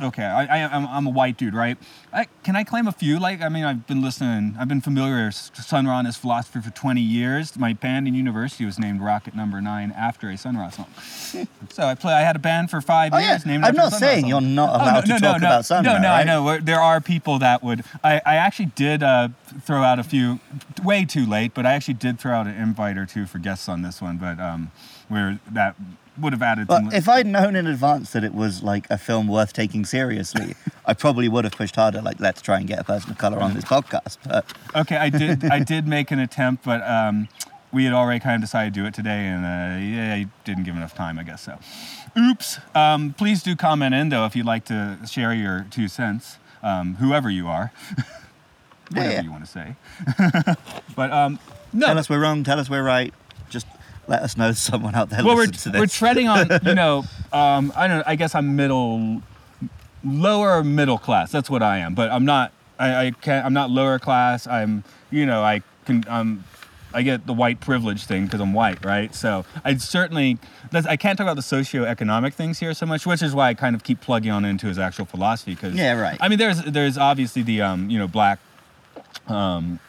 okay, I, I, I'm, I'm a white dude, right? I, can I claim a few? Like, I mean, I've been listening, I've been familiar with Sun Ra and his philosophy for 20 years. My band in university was named Rocket Number Nine after a Sun Ra song. (laughs) so I play. I had a band for five
Oh, yeah.
years named.
I'm not saying you're not
Oh,
allowed to talk about Sun
No,
Ra,
no, I
right?
know. There are people that would. I, I actually did uh, throw out a few, way too late, but I actually did throw out an invite or two for guests on this one, but um, where that would have added some.
But if I'd known in advance that it was like a film worth taking seriously, (laughs) I probably would have pushed harder. Like, let's try and get a person of color on this podcast. But (laughs)
Okay, I did. I did make an attempt, but um, we had already kind of decided to do it today, and uh, yeah, I didn't give enough time, I guess so. Oops. Um, please do comment in though if you'd like to share your two cents, um, whoever you are, (laughs) whatever
yeah.
you want to say. but um, no,
tell us we're wrong. Tell us we're right. Just let us know someone out there
well, we're,
listens to this.
we're treading on, you know, (laughs) um, I don't know, I guess I'm middle, lower middle class. That's what I am. But I'm not, I, I can't, I'm not lower class. I'm, you know, I can, I'm I get the white privilege thing because I'm white, right? So I certainly I can't talk about the socioeconomic things here so much, which is why I kind of keep plugging on into his actual philosophy. Because
Yeah, right.
I mean, there's there's obviously the um, you know black um,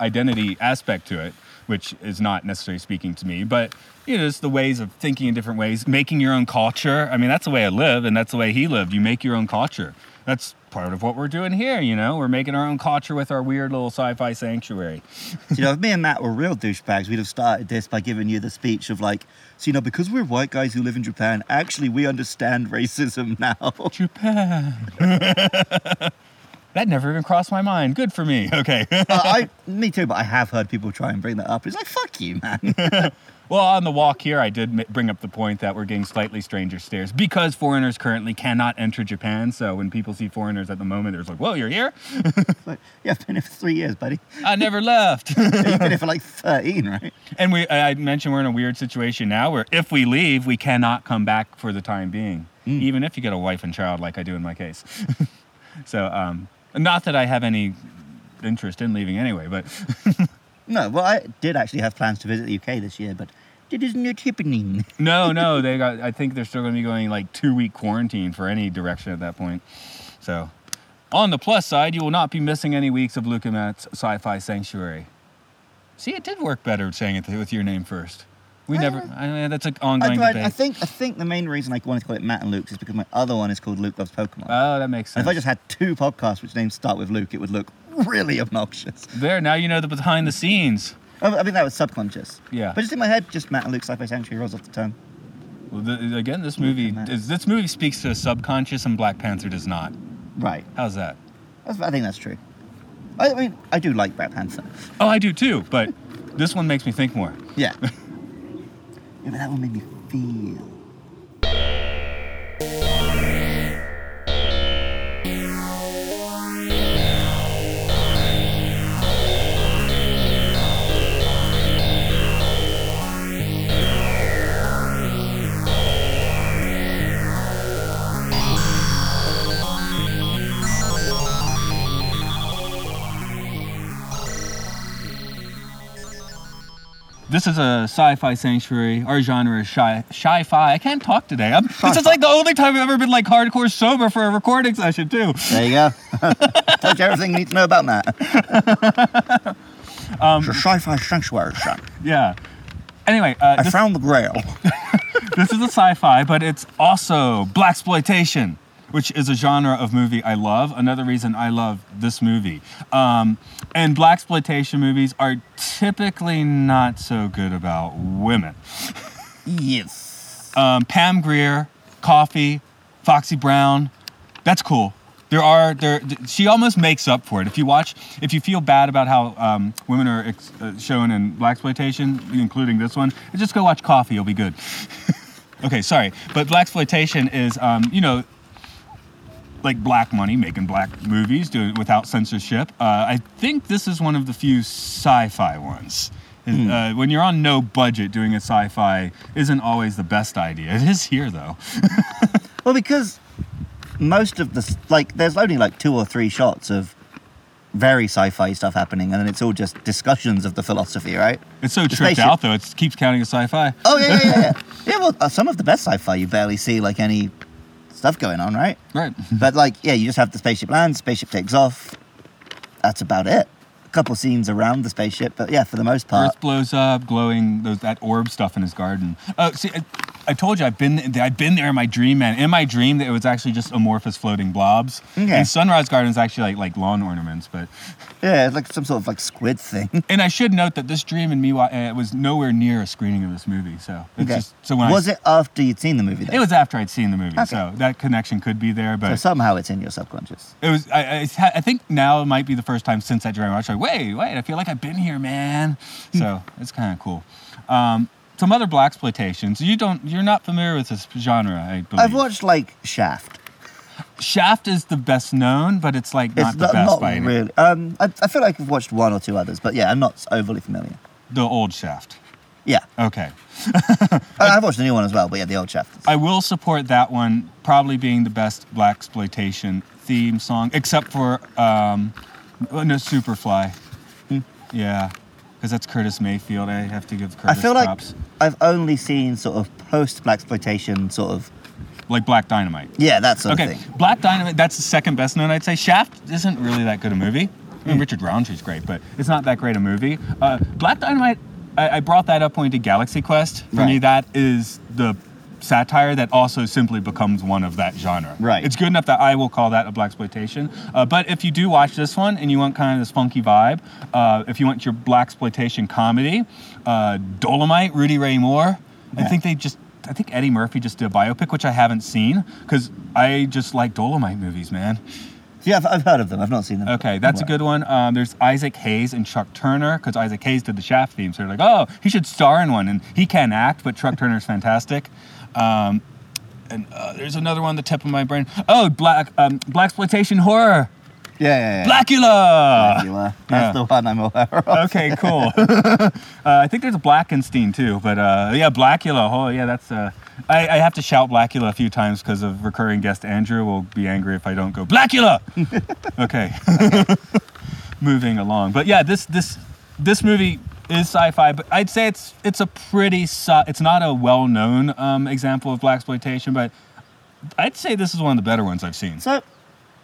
identity aspect to it, which is not necessarily speaking to me, but you know, it's the ways of thinking in different ways, making your own culture. I mean, that's the way I live, and that's the way he lived. You make your own culture. That's part of what we're doing here. You know, we're making our own culture with our weird little sci-fi sanctuary. (laughs)
you know, if me and Matt were real douchebags, we'd have started this by giving you the speech of like, so you know, because we're white guys who live in Japan, actually we understand racism (laughs) now.
Japan. (laughs) that never even crossed my mind. Good for me. (laughs) Okay.
Uh, I, me too, but I have heard people try and bring that up. It's like, fuck you, man. (laughs) (laughs)
Well, on the walk here, I did bring up the point that we're getting slightly stranger stares because foreigners currently cannot enter Japan. So when people see foreigners at the moment, they're like, "Whoa, you're here?
like, yeah, I've been here for three years, buddy.
I never left."
You've been here for like 13, right?
and we, I I mentioned we're in a weird situation now where if we leave, we cannot come back for the time being, even if you get a wife and child, like I do in my case. so, um, not that I have any interest in leaving anyway, but (laughs)
No, well, I did actually have plans to visit the UK this year, but it is not happening.
No, no, (laughs) they got. I think they're still going to be going like two week quarantine for any direction at that point. So, on the plus side, you will not be missing any weeks of Luke and Matt's Sci-Fi Sanctuary. See, it did work better saying it with your name first. We never. Uh, I mean, that's an
I,
ongoing
tried-
debate.
I think I think the main reason I wanted to call it Matt and Luke's is because my other one is called Luke Loves Pokemon.
oh, that makes
and
sense.
if I just had two podcasts which names start with Luke, it would look really obnoxious.
there, now you know the behind the scenes.
I I think that was subconscious.
Yeah.
But just in my head, just Matt and Luke Sci-Fi Sanctuary rolls off the tongue.
Well, the, again, this movie is, this movie speaks to the subconscious, and Black Panther does not.
Right.
How's that?
That's, I think that's true. I, I mean, I do like Black Panther.
Oh, I do too, but this one makes me think more.
Yeah. (laughs) yeah, but that one made me feel.
This is a sci-fi sanctuary. Our genre is sci- sci-fi. I can't talk today. I'm, this is like the only time I've ever been like hardcore sober for a recording session too.
There you go. (laughs) Told you everything you need to know about that. (laughs) um, the Sci-Fi Sanctuary, son.
Yeah. Anyway, uh,
I
this,
found the Grail. (laughs)
this is a sci-fi, but it's also blaxploitation, which is a genre of movie I love. Another reason I love this movie. Um, and blaxploitation movies are typically not so good about women.
yes.
um, Pam Grier, Coffy, Foxy Brown. That's cool. There are there. She almost makes up for it. If you watch, if you feel bad about how um, women are ex- uh, shown in blaxploitation, including this one, just go watch Coffy. You'll be good. (laughs) okay, sorry, but blaxploitation is, um, you know, like black money making black movies doing without censorship. Uh, I think this is one of the few sci-fi ones. Uh, when you're on no budget, doing a sci-fi isn't always the best idea. It is here though. (laughs)
Well, because most of the like, there's only like two or three shots of very sci-fi stuff happening, and then it's all just discussions of the philosophy, right?
It's so
The
tricked
spaceship.
out though. It keeps counting as sci-fi.
Oh yeah, yeah, yeah. Yeah, (laughs) yeah well, uh, some of the best sci-fi you barely see like any stuff going on, right?
Right. (laughs)
But like, yeah, you just have the spaceship lands, spaceship takes off. That's about it. A couple scenes around the spaceship, but yeah, for the most part,
Earth blows up, glowing those that orb stuff in his garden. Oh, see, uh, I, told you I've been I've been there in my dream, man. In my dream, it was actually just amorphous floating blobs.
Okay.
And Sun Ra's Garden is actually like like lawn ornaments, but
yeah, it's like some sort of like squid thing. (laughs)
and I should note that this dream in me uh, was nowhere near a screening of this movie. So it's
Okay.
just so when
was
I,
it after you'd seen the movie? Then?
It was after I'd seen the movie,
Okay.
so that connection could be there.
so
But
somehow it's in your subconscious.
it was. I, I, I think now it might be the first time since that dream I was like, wait, wait, I feel like I've been here, man.
Hmm.
so it's kind of cool. Um, some other blaxploitations. You don't. You're not familiar with this genre, I believe.
I've watched like Shaft.
Shaft is the best known, but it's like not
it's
the
not,
best
not
by any.
really. Um, I, I feel like I've watched one or two others, but yeah, I'm not overly familiar.
The old Shaft.
Yeah,
Okay. (laughs)
I've watched the new one as well, but yeah, the old Shaft.
I will support that one probably being the best blaxploitation theme song, except for um, no Superfly.
Hmm.
Yeah, because that's Curtis Mayfield. I have to give Curtis
I feel like
props.
I've only seen sort of post blaxploitation sort of
Like Black Dynamite.
yeah that sort
Okay,
of thing.
Black Dynamite. That's the second best known. I'd say Shaft isn't really that good a movie. I
Hmm.
mean, Richard Roundtree's great, but it's not that great a movie. Uh, Black Dynamite. I, I brought that up when we did Galaxy Quest. For me, that is the satire that also simply becomes one of that genre.
Right.
It's good enough that I will call that a blaxploitation. Uh, but if you do watch this one and you want kind of this funky vibe, uh, if you want your blaxploitation comedy, uh, Dolomite, Rudy Ray Moore. I think they just. I think Eddie Murphy just did a biopic, which I haven't seen because I just like Dolomite movies, man.
Yeah, I've, I've heard of them. I've not seen them.
Okay, that's a good one. Um, there's Isaac Hayes and Truck Turner because Isaac Hayes did the Shaft theme, so they're like, oh, he should star in one, and he can act, but Truck Turner's fantastic. Um, and uh, there's another one on the tip of my brain. Oh, black um, blaxploitation horror,
Yeah, yeah, yeah.
Blackula.
Blackula. That's
Yeah.
the one I'm aware of.
Okay, cool. (laughs) uh, I think there's a Blackenstein too, but uh, yeah, Blackula. Oh, yeah, that's. Uh, I, I have to shout Blackula a few times because of recurring guest Andrew will be angry if I don't go Blackula. (laughs) okay. (laughs) Moving along, but yeah, this this this movie is sci-fi, but I'd say it's it's a pretty it's not a well-known um, example of blaxploitation, but I'd say this is one of the better ones I've seen.
So,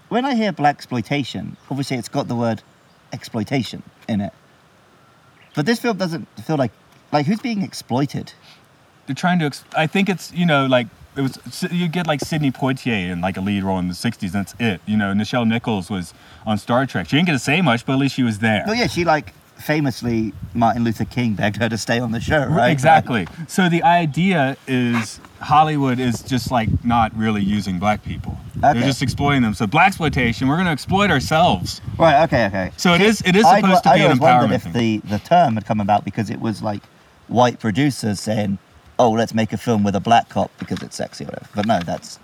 when I hear black exploitation, obviously it's got the word exploitation in it. But this film doesn't feel like like who's being exploited.
they're trying to. Ex- I think it's you know like it was you get like Sidney Poitier in like a lead role in the '60s. And that's it. You know, Nichelle Nichols was on Star Trek. She didn't get to say much, but at least she was there.
Well, yeah, she like famously Martin Luther King begged her to stay on the show, right?
Exactly. So the idea is Hollywood is just like not really using black people.
Okay.
They're just exploiting them. So black exploitation, we're going to exploit ourselves.
Right. Okay. Okay.
So it is. It is
I'd-
supposed to
I'd
be an
always wondered
empowerment
if
thing.
the the term had come about because it was like white producers saying, "Oh, let's make a film with a black cop because it's sexy," or whatever. But no, that's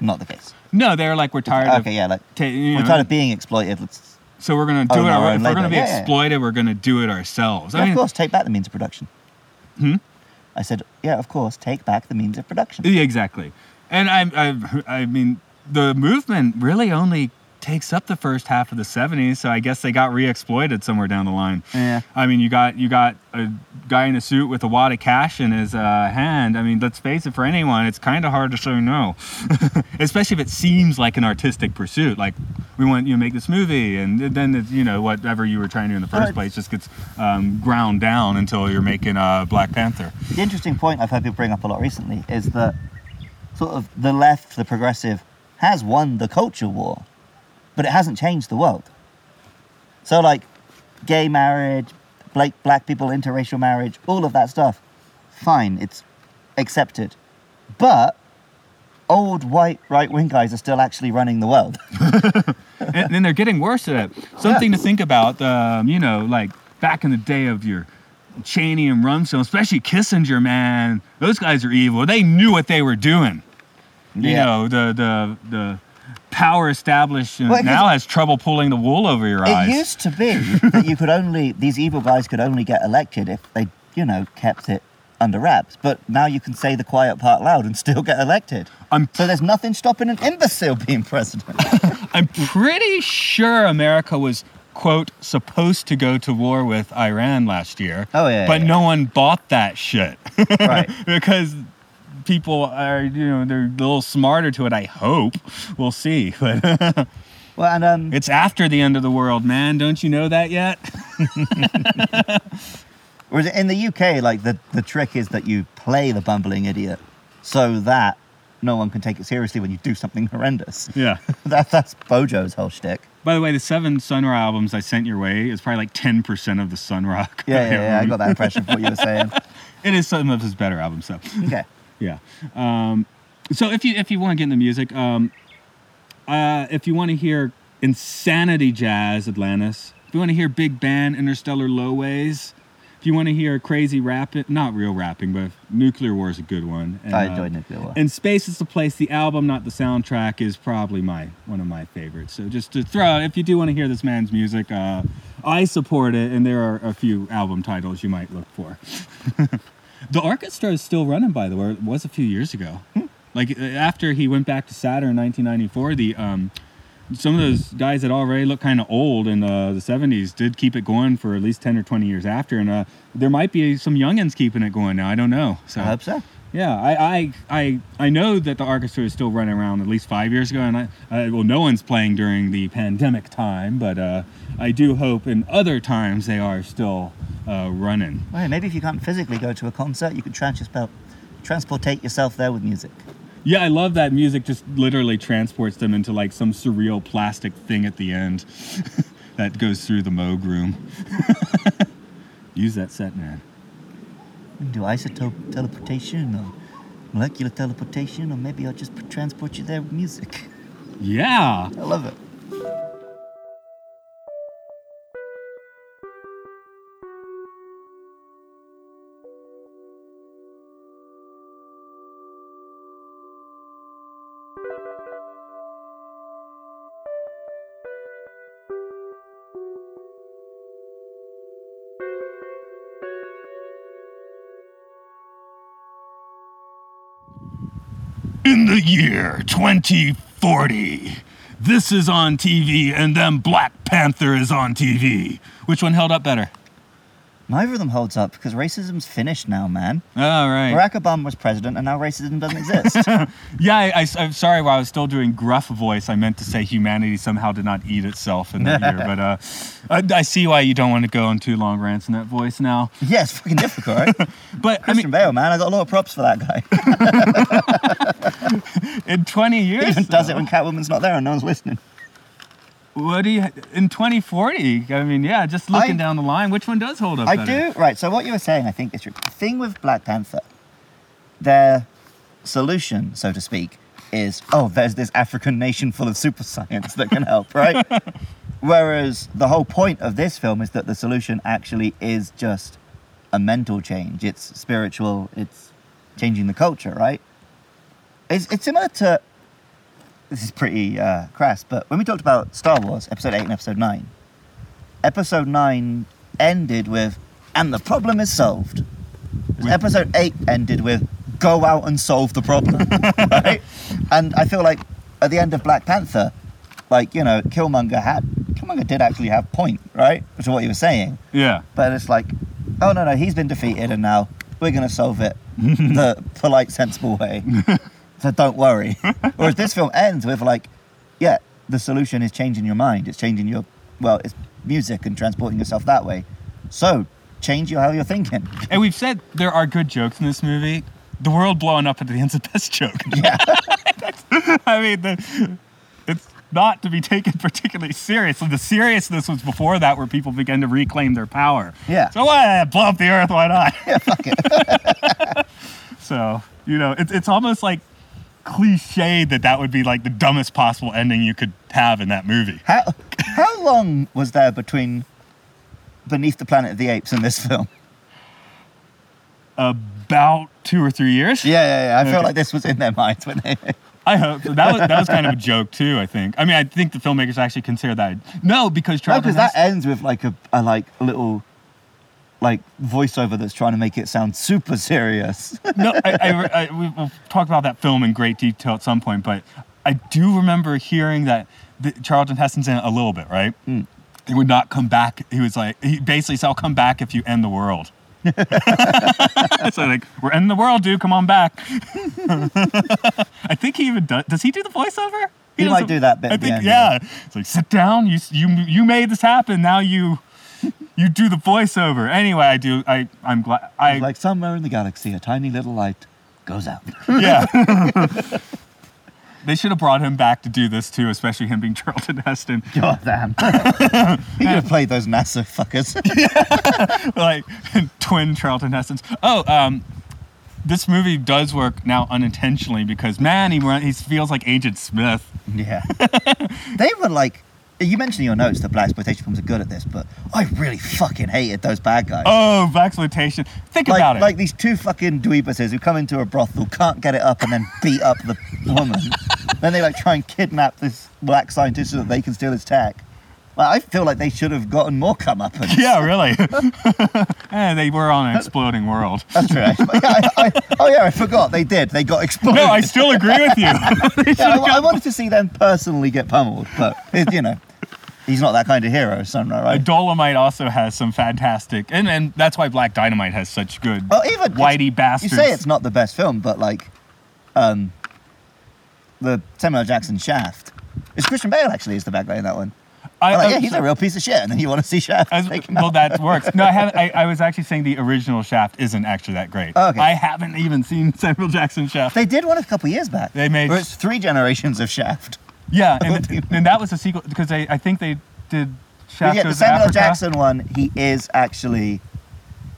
not the case.
no, they're like we're tired of.
okay, yeah, like
ta-
we're
know,
tired of being exploited. Let's,
so we're going to do
own
it.
our
Our,
own
if we're going to
labor.
be
Yeah, yeah.
exploited, we're going to do it ourselves.
yeah,
I mean,
of course, take back the means of production.
Hmm?
I said, yeah, of course, take back the means of production.
Yeah, exactly. And I, I, I mean, the movement really only takes up the first half of the 70s, so I guess they got re-exploited somewhere down the line.
Yeah.
I mean, you got you got a guy in a suit with a wad of cash in his uh, hand. I mean, let's face it, for anyone, it's kind of hard to say no, (laughs) especially if it seems like an artistic pursuit. Like we want you to make this movie, and then you know whatever you were trying to do in the first place just gets um, ground down until you're making uh, Black Panther.
The interesting point I've heard people bring up a lot recently is that sort of the left, the progressive, has won the culture war, but it hasn't changed the world. So, like, gay marriage, black, black people, interracial marriage, all of that stuff, fine, it's accepted. But old white right wing guys are still actually running the world. (laughs)
and then they're getting worse at it. Something to think about. Um, you know, like back in the day of your Cheney and Rumsfeld, especially Kissinger, man. Those guys are evil. They knew what they were doing. You
Yeah.
know, the the the power establishment
Well,
now has trouble pulling the wool over your
It
eyes.
It used to be (laughs) that you could only these evil guys could only get elected if they, you know, kept it under wraps. But now you can say the quiet part loud and still get elected.
I'm
So there's nothing stopping an imbecile being president. (laughs)
I'm pretty sure America was quote supposed to go to war with Iran last year.
Oh, yeah,
But
yeah.
no one bought that shit.
right. (laughs)
because people are you know they're a little smarter to it i hope we'll see (laughs) but
Well, and um,
it's after the end of the world man don't you know that yet (laughs)
whereas in the UK, like the the trick is that you play the bumbling idiot, so that no one can take it seriously when you do something horrendous.
yeah (laughs)
that that's Bojo's whole shtick.
by the way the seven sun ra albums i sent your way is probably like 10% of the sun rock
Yeah, yeah, yeah. I got that impression from what you were saying.
it is some of his better albums so
Okay.
Yeah. Um, so if you if you want to get into music um, uh, if you want to hear insanity jazz atlantis if you want to hear big band interstellar low ways if you want to hear crazy rapping not real rapping but nuclear war is a good one. And,
I
uh,
enjoyed Nuclear War.
and space is the place the album not the soundtrack is probably my one of my favorites. So just to throw out if you do want to hear this man's music uh, i support it and there are a few album titles you might look for (laughs) the Arkestra is still running by the way it was a few years ago like uh, after he went back to saturn in 1994 the um some of those guys that already look kind of old in uh, the 70s did keep it going for at least 10 or 20 years after. And uh, there might be some youngins keeping it going now. I don't know. So
I hope so.
Yeah, I, I, I, I know that the Arkestra is still running around at least five years ago, and I, I well, no one's playing during the pandemic time, but uh, I do hope in other times they are still uh, running.
Well, maybe if you can't physically go to a concert, you could transport transportate yourself there with music.
Yeah, I love that music. Just literally transports them into like some surreal plastic thing at the end (laughs) that goes through the Moog room. (laughs) Use that set, man.
We can do isotope teleportation or molecular teleportation, or maybe I'll just transport you there with music.
Yeah.
I love it.
Year 2040, this is on TV, and then Black Panther is on TV. Which one held up better?
Neither of them holds up because racism's finished now, man.
All right.
Barack Obama was president, and now racism doesn't exist. (laughs)
Yeah, I, am sorry. While I was still doing gruff voice, I meant to say humanity somehow did not eat itself in that year. (laughs) But uh, I, I see why you don't want to go on too long rants in that voice now.
yeah, it's fucking difficult, right? (laughs)
But I
Christian
mean,
Bale, man, I got a lot of props for that guy. (laughs)
in 20 years,
He even does it when Catwoman's not there and no one's listening.
What do you in 2040? I mean, yeah, just looking
I-
down the line, which one does hold up?
I
better?
do. Right. So what you were saying, I think, is true. The thing with Black Panther, their solution, so to speak, is oh, there's this African nation full of super science that can help, right? (laughs) Whereas the whole point of this film is that the solution actually is just a mental change. It's spiritual. It's changing the culture, right? It's, it's similar to. This is pretty uh, crass, but when we talked about Star Wars, Episode 8 and Episode 9, Episode 9 ended with, and the problem is solved.
With-
Episode 8 ended with, go out and solve the problem, (laughs) right? And I feel like at the end of Black Panther, like, you know, Killmonger had, Killmonger did actually have point, right? Which is what he was saying.
Yeah.
But it's like, oh no, no, he's been defeated and now we're going to solve it the polite, sensible way. (laughs) so don't worry. (laughs) Whereas this film ends with like, yeah, the solution is changing your mind. It's changing your, well, it's music and transporting yourself that way. So change your how you're thinking. (laughs)
And we've said there are good jokes in this movie. The world blowing up at the end's the best joke. (laughs)
Yeah.
I mean, the, it's not to be taken particularly seriously. The seriousness was before that, where people began to reclaim their power.
Yeah.
So why eh, blow up the earth? Why not?
yeah, fuck it.
So you know, it's it's almost like cliche that that would be like the dumbest possible ending you could have in that movie.
How, how long was there between Beneath the Planet of the Apes and this film?
About two or three years.
Yeah, yeah, yeah. I feel like this was in their minds when they.
I hope so. That was that was kind of a joke too. I think. I mean, I think the filmmakers actually consider that. No, because
No, because that ends with like a, a like a little like voiceover that's trying to make it sound super serious. (laughs)
no, I, I, I, we- we'll talk about that film in great detail at some point, but I do remember hearing that the, Charlton Heston's in it a little bit, right? Hmm. He would not come back. He was like, he basically said, I'll come back if you end the world. (laughs) so like, we're ending the world, dude. Come on back. (laughs) I think he even does. Does he do the voiceover?
He
does
might do that bit
I think,
end,
yeah. It's like, sit down. You you you made this happen. Now you (laughs) you do the voiceover. Anyway, I do. I I'm glad. I
like somewhere in the galaxy, a tiny little light goes out.
yeah. (laughs) they should have brought him back to do this too, especially him being Charlton Heston.
God damn. (laughs) he could have played those NASA fuckers.
like twin Charlton Hestons. Oh, um, this movie does work now unintentionally because man, he he feels like Agent Smith.
yeah. they were like. You mentioned in your notes that blaxploitation films are good at this, but I really fucking hated those bad guys.
Oh, blaxploitation. Think
like,
about it.
like these two fucking dweebuses who come into a brothel, can't get it up, and then beat up the (laughs) woman. then they like try and kidnap this black scientist so that they can steal his tech. Well, I feel like they should have gotten more comeuppance.
Yeah, really. and (laughs) (laughs) eh, they were on an exploding world.
That's true. actually. Yeah, I, I, oh yeah, I forgot they did. They got exploded.
No, I still agree with you.
Yeah, I, I wanted to see them personally get pummeled, but it, you know, he's not that kind of hero, Sun Ra, right?
Dolomite also has some fantastic, and, and that's why Black Dynamite has such good
Well, even
whitey bastards.
You say it's not the best film, but like, um, the Samuel Jackson Shaft. It's Christian Bale actually is the bad guy in that one.
I,
like, yeah, he's a real piece of shit, and then you want to see Shaft.
As, well,
out.
that works. No, I haven't. I, (laughs) I was actually saying the original Shaft isn't actually that great.
Oh, okay.
I haven't even seen Samuel Jackson Shaft.
They did one a couple years back.
They made-
Where it's three generations of Shaft.
Yeah, and, and that was a sequel because I, I think they did Shaft
yeah, the
Goes to
Samuel
Africa.
Jackson one, he is actually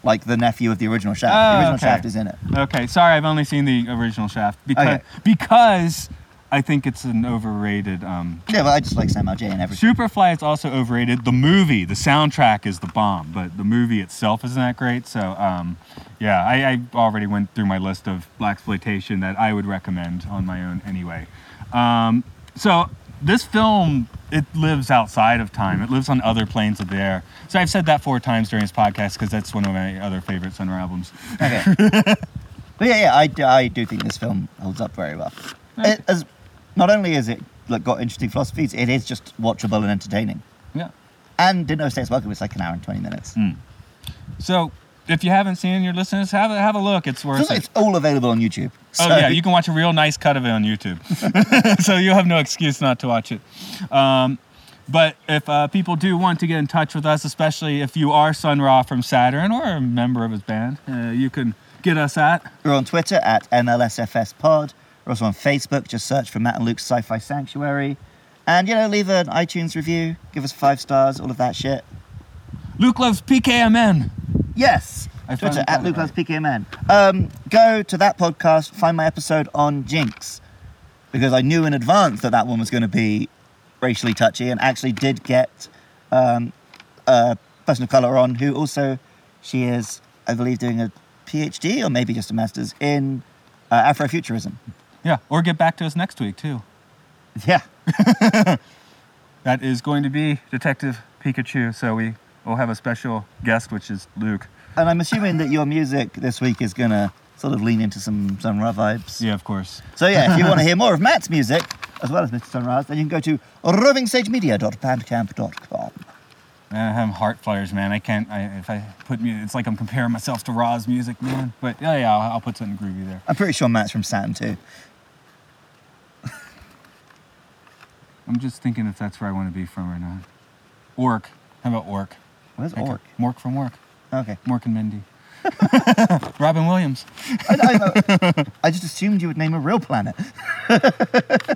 like the nephew of the original Shaft.
Oh,
the original
okay.
Shaft is in it.
Okay, sorry, I've only seen the original Shaft because
Okay.
because I think it's an overrated. Um,
Yeah, but I just like Samuel J. and everything.
Superfly is also overrated. The movie, the soundtrack is the bomb, but the movie itself isn't that great. So, um, yeah, I, I already went through my list of blaxploitation that I would recommend on my own anyway. Um, so this film it lives outside of time. It lives on other planes of there. So I've said that four times during this podcast because that's one of my other favorite Sun Ra albums.
Okay. (laughs) but yeah, yeah, I, do- I do think this film holds up very well. It, as not only is it like got interesting philosophies, it is just watchable and entertaining.
Yeah.
And Didn't States Welcome was like an hour and twenty minutes. Hmm.
So if you haven't seen it, your listeners, have a, have a look. It's worth
So
it.
it's all available on YouTube.
Oh yeah, you can watch a real nice cut of it on YouTube, (laughs) so you'll have no excuse not to watch it. Um, but if uh, people do want to get in touch with us, especially if you are Sun Ra from Saturn or a member of his band, uh, you can get us at
We're on Twitter at MLSFS Pod. We're also on Facebook. Just search for Matt and Luke's Sci-Fi Sanctuary, and you know, leave an iTunes review, give us five stars, all of that shit.
Luke loves PKMN.
Yes.
I
Twitter at
got it
Luke Loves PKMN. Um, go to that podcast, find my episode on Jynx, because I knew in advance that that one was going to be racially touchy, and actually did get um, a person of color on who also she is, I believe, doing a PhD or maybe just a master's in uh, Afrofuturism.
Yeah, or get back to us next week too.
Yeah. (laughs)
That is going to be Detective Pikachu. So we will have a special guest, which is Luke.
And I'm assuming that your music this week is going to sort of lean into some some rough vibes.
Yeah, of course.
So yeah, if you want to hear (laughs) more of Matt's music, as well as Mr. Sun Ra's, then you can go to rovingsagemedia.bandcamp.com.
I have heart flares, man. I can't. I, if I put music, it's like I'm comparing myself to Ra's music, man. But yeah, yeah, I'll, I'll put something groovy there.
I'm pretty sure Matt's from Saturn too. (laughs)
I'm just thinking if that's where I want to be from or not. Ork. How about Ork?
Where's
Okay.
Ork?
Mork from Ork.
Okay.
Mork and Mindy. (laughs) Robin Williams.
I, I. I just assumed you would name a real planet. (laughs)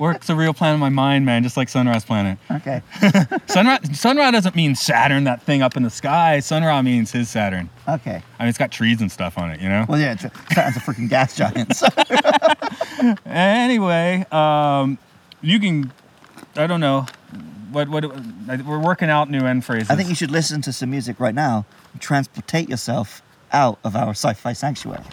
Ork's a real planet in my mind, man, just like Sun Ra's Planet.
Okay. (laughs)
Sun Ra, Sunra doesn't mean Saturn, that thing up in the sky. Sun Ra means his Saturn.
Okay.
I mean, it's got trees and stuff on it, you know?
Well, yeah, it's a, Saturn's a freaking gas giant. So.
Anyway, um, you can, I don't know, what, what, uh, we're working out new end phrases.
I think you should listen to some music right now and transportate yourself out of our sci-fi sanctuary.